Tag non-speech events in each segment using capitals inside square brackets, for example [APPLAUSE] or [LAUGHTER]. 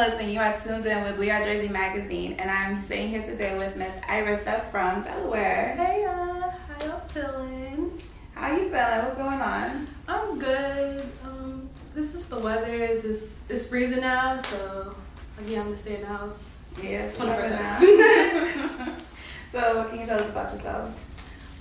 listen. You are tuned in with We Are Jersey Magazine, and I'm sitting here today with Miss Irissa from Delaware. Hey y'all, how y'all feeling? How you feeling? What's going on? I'm good. Um, this is the weather. It's it's freezing now, so again, I'm gonna stay in the house. Yes, 20%. now. so, what can you tell us about yourself?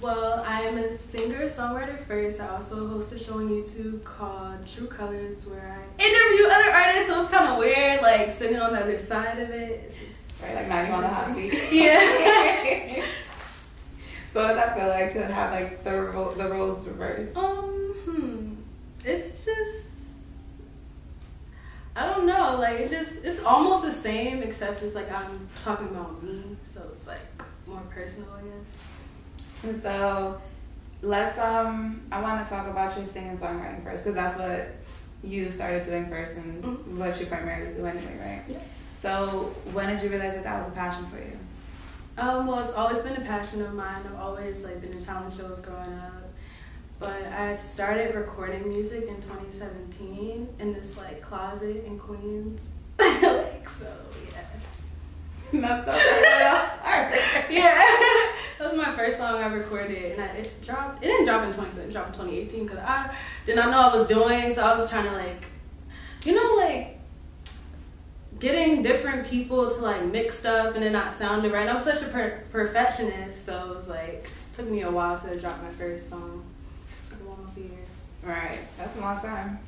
Well, I am a singer songwriter first. I also host a show on YouTube called True Colors, where I interview other artists. So it's kind of weird, like sitting on the other side of it. It's just, Right, like you on the hot seat. yeah. [LAUGHS] so, what does that feel like to have like the ro- the roles reversed? Um, hmm. It's just I don't know, like it just it's almost the same except it's like I'm talking about me, so it's like more personal I guess. And so, let's um, I want to talk about your singing and songwriting first, because that's what you started doing first, and Mhm. what you primarily do anyway, right? Yeah. So, when did you realize that that was a passion for you? Um, well it's always been a passion of mine. I've always like been in talent shows growing up. But I started recording music in 2017 in this like closet in Queens. [LAUGHS] like so, yeah. That's so [LAUGHS] yeah, [LAUGHS] that was my first song I recorded, and I, it dropped. It didn't drop in 2017, it dropped in 2018 because I did not know what I was doing, so I was trying to like, you know, like getting different people to like mix stuff and it not sounding right. I'm such a per- perfectionist, so it was like it took me a while to drop my first song. It took almost a year. Right, that's a long time.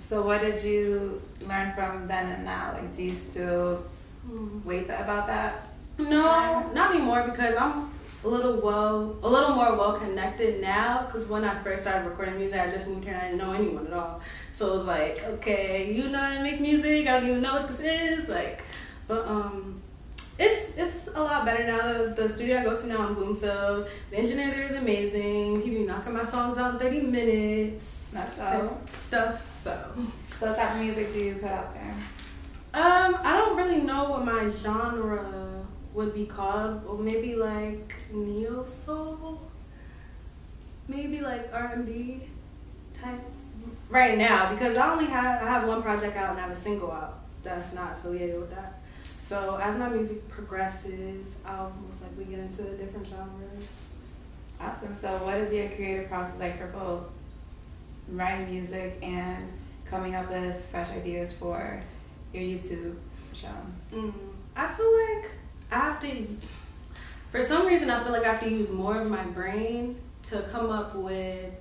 So, what did you learn from then and now? Like, do you still Hmm. wait about that? No, not anymore because I'm a little well, a little more well connected now. Because when I first started recording music, I just moved here and I didn't know anyone at all. So it was like, okay, you know how to make music. I don't even know what this is. Like, but um, it's it's a lot better now. The, the studio I go to now in Bloomfield, the engineer there is amazing. He be knocking my songs out in thirty minutes. That's stuff. So. So, what type of music do you put out there? Um, I don't really know what my genre would be called. Or maybe like neo soul. Maybe like R and B type. Right now, because I only have I have one project out and I have a single out that's not affiliated with that. So as my music progresses, I'll most likely get into different genres. Awesome. So, what is your creative process like for both writing music and coming up with fresh ideas for your YouTube show? Mm, I feel like I have to. For some reason, I feel like I have to use more of my brain to come up with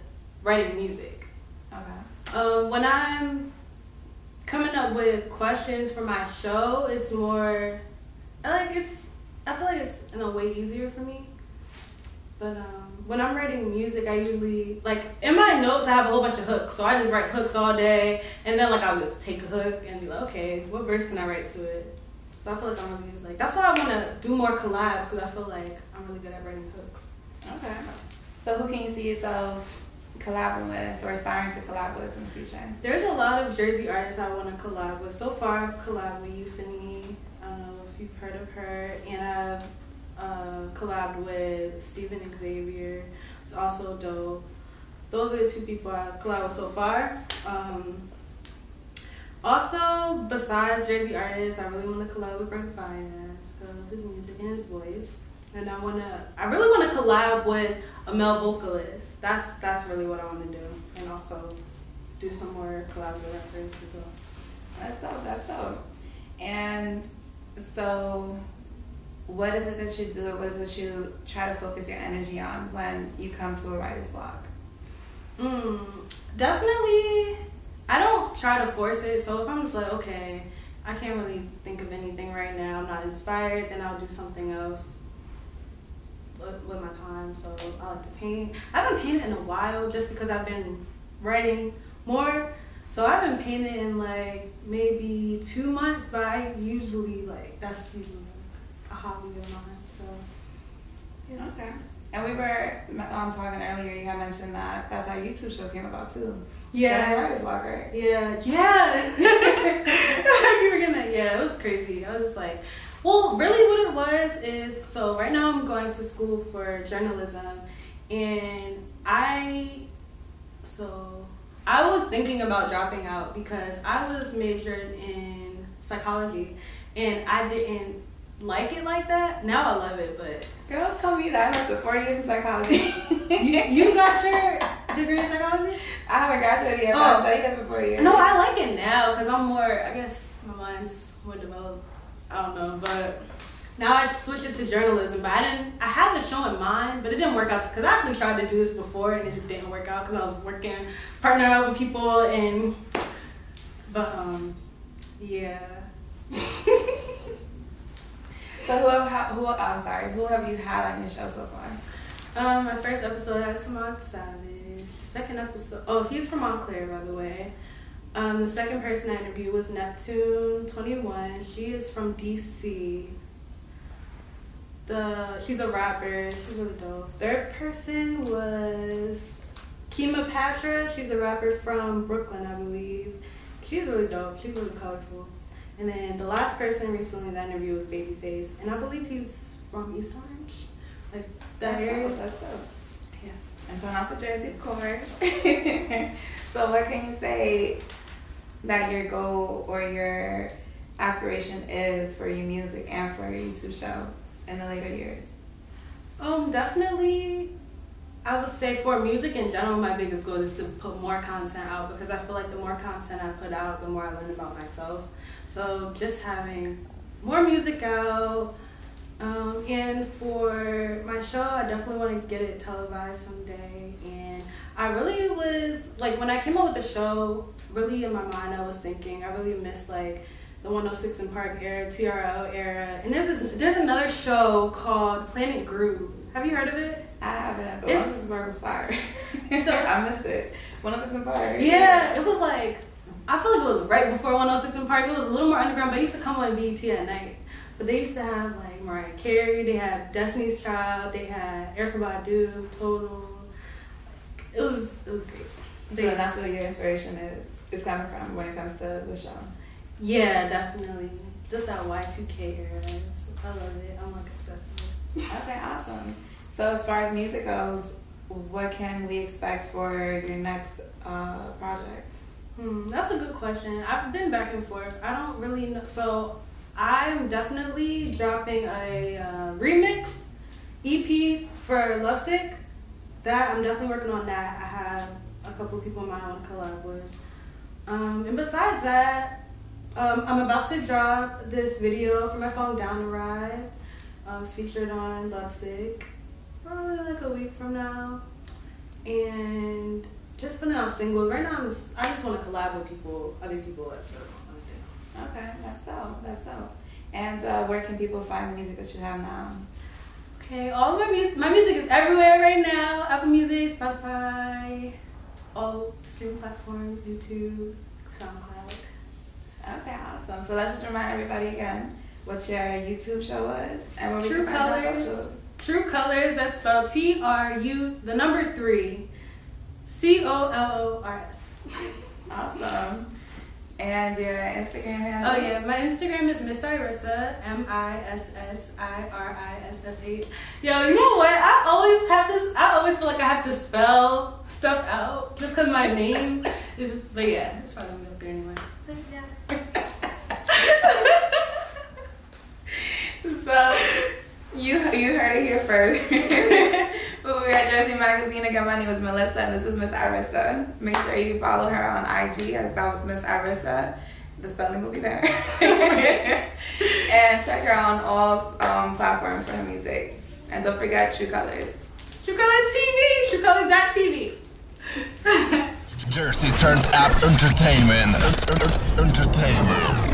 writing music. Okay. Um, when I'm coming up with questions for my show, it's more. I like it's. I feel like it's in a way easier for me. But um, when I'm writing music, I usually like in my notes I have a whole bunch of hooks, so I just write hooks all day, and then like I'll just take a hook and be like, okay, what verse can I write to it? So I feel like I'm really like that's why I want to do more collabs because I feel like I'm really good at writing hooks. Okay. So, who can you see yourself collabing with or aspiring to collab with in the future? There's a lot of Jersey artists I want to collab with. So far, I've collabed with Euphony. I don't know if you've heard of her, and I've uh, collabed with Stephen Xavier. It's also dope. Those are the two people I've collabed with so far. Um, also, besides Jersey artists, I really want to collab with Brent Faiyaz music and his voice. And I wanna, I really want to collab with a male vocalist. That's that's really what I want to do, and also do some more collabs with rappers as well. That's dope. That's dope. And so, what is it that you do? What is it you try to focus your energy on when you come to a writer's block? Mm, definitely. Try to force it. So if I'm just like, okay, I can't really think of anything right now. I'm not inspired. Then I'll do something else with, with my time. So I like to paint. I haven't painted in a while just because I've been writing more. So I've been painting in like maybe two months, but I usually like that's usually like a hobby of mine. So yeah. Okay. And we were um, talking earlier. You had mentioned that that's how YouTube show came about too. Dead Writer's right? Yeah, yeah. Keep forgetting that. Yeah, it was crazy. I was just like, well, really, what it was is so right now I'm going to school for journalism, and I, so I was thinking about dropping out because I was majored in psychology, and I didn't like it like that. Now I love it, but girls tell me that I have the four years in psychology. you, you got your degree in psychology? I haven't graduated yet, but oh. I studied it for four years. No, I like it now because I'm more. I guess my mind's more developed. I don't know, but now I switched it to journalism. But I didn't. I had the show in mind, but it didn't work out because I actually tried to do this before and it didn't work out because I was working, partnering up with people, and but um, yeah. So who have who I'm sorry, who have you had on your show so far? Um, my first episode had Samad Savage. Second episode, oh, he's from Montclair, by the way. Um, the second person I interviewed was Neptune Twenty One. She is from DC. The she's a rapper. She's really dope. Third person was Kima Patra. She's a rapper from Brooklyn, I believe. She's really dope. She's really colorful. And then the last person recently that interviewed was Babyface, and I believe he's from East Orange, like that area. that's so. Yeah, I'm from off of Jersey, of course. [LAUGHS] so, what can you say that your goal or your aspiration is for your music and for your YouTube show in the later years? Um, definitely I would say for music in general, my biggest goal is to put more content out because I feel like the more content I put out, the more I learn about myself. So just having more music out. Um, and for my show, I definitely want to get it televised someday. And I really was like, when I came up with the show, really in my mind, I was thinking, I really miss like the 106 & Park era, TRL era. And there's this, there's another show called Planet Groove. Have you heard of it? I haven't, but 106 & Park was fire. [LAUGHS] so I missed it. 106 & Park. Yeah, it was like I feel like it was right before 106 & Park. It was a little more underground, but it used to come on BET at night. But they used to have like Mariah Carey, they had Destiny's Child, they had Erykah Badu, Total. It was it was great. So that's what your inspiration is is coming from when it comes to the show. Yeah, definitely. Just that Y2K era. I love it. I'm like obsessed with it. Okay, awesome. So as far as music goes, what can we expect for your next uh, project? Hmm, that's a good question. I've been back and forth. I don't really know. So I'm definitely dropping a uh, remix EP for Lovesick. That I'm definitely working on that. I have a couple people in want to collab with. Um, and besides that, um, I'm about to drop this video for my song Down to Ride. Um, it's featured on Lovesick probably like a week from now. And just putting out single. Right now, I'm just, I just want to collab with people, other people that sort of Okay, that's dope. That's dope. And uh, where can people find the music that you have now? Okay, all my music, my music is everywhere right now. Apple Music, Spotify, all streaming platforms, YouTube, SoundCloud. Okay, awesome. So let's just remind everybody again what your YouTube show was and where True we can Colors. True Colors. That's spelled T R U the number three C O L O R S. Awesome. And your Instagram handle? Oh yeah, my Instagram is Miss Irissa, M I S S I R I S S H. Yo, you know what? I always have this. I always feel like I have to spell stuff out just because my name is. But yeah, it's probably gonna be up there anyway. But yeah. [LAUGHS] so you you heard it here first. [LAUGHS] But we're at Jersey Magazine again. My name is Melissa, and this is Miss Irissa. Make sure you follow her on IG. That was Miss Irissa. The spelling will be there. [LAUGHS] and check her on all um, platforms for her music. And don't forget True Colors. True Colors TV. True Colors.tv. Jersey turned app entertainment. Entertainment.